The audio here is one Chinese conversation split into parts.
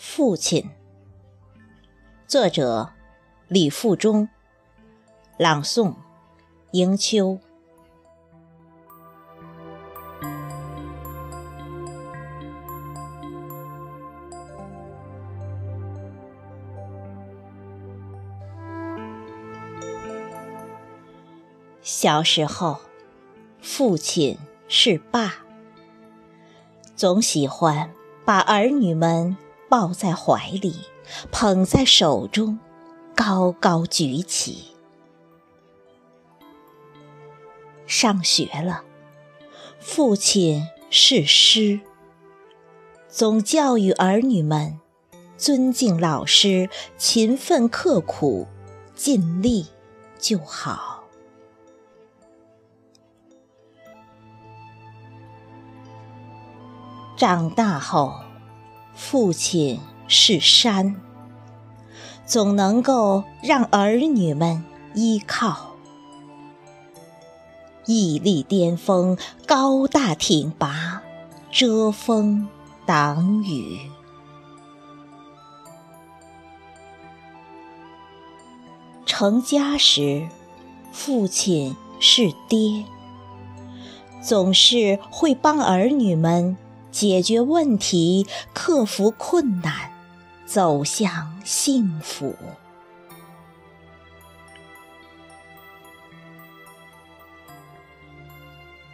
父亲，作者李富忠，朗诵迎秋。小时候，父亲是爸，总喜欢把儿女们抱在怀里，捧在手中，高高举起。上学了，父亲是师，总教育儿女们尊敬老师，勤奋刻苦，尽力就好。长大后，父亲是山，总能够让儿女们依靠。屹立巅峰，高大挺拔，遮风挡雨。成家时，父亲是爹，总是会帮儿女们。解决问题，克服困难，走向幸福。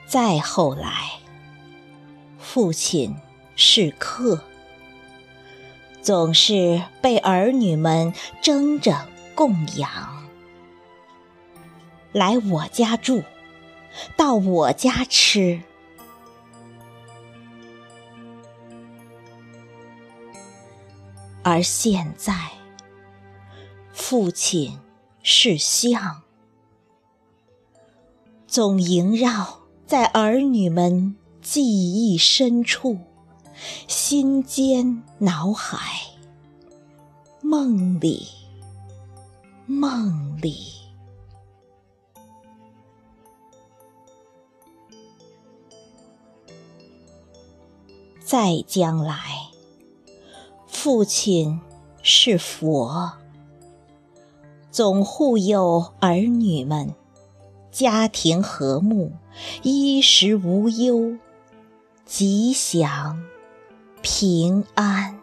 再后来，父亲是客，总是被儿女们争着供养。来我家住，到我家吃。而现在，父亲是像，总萦绕在儿女们记忆深处、心间、脑海、梦里、梦里，在将来。父亲是佛，总护佑儿女们，家庭和睦，衣食无忧，吉祥平安。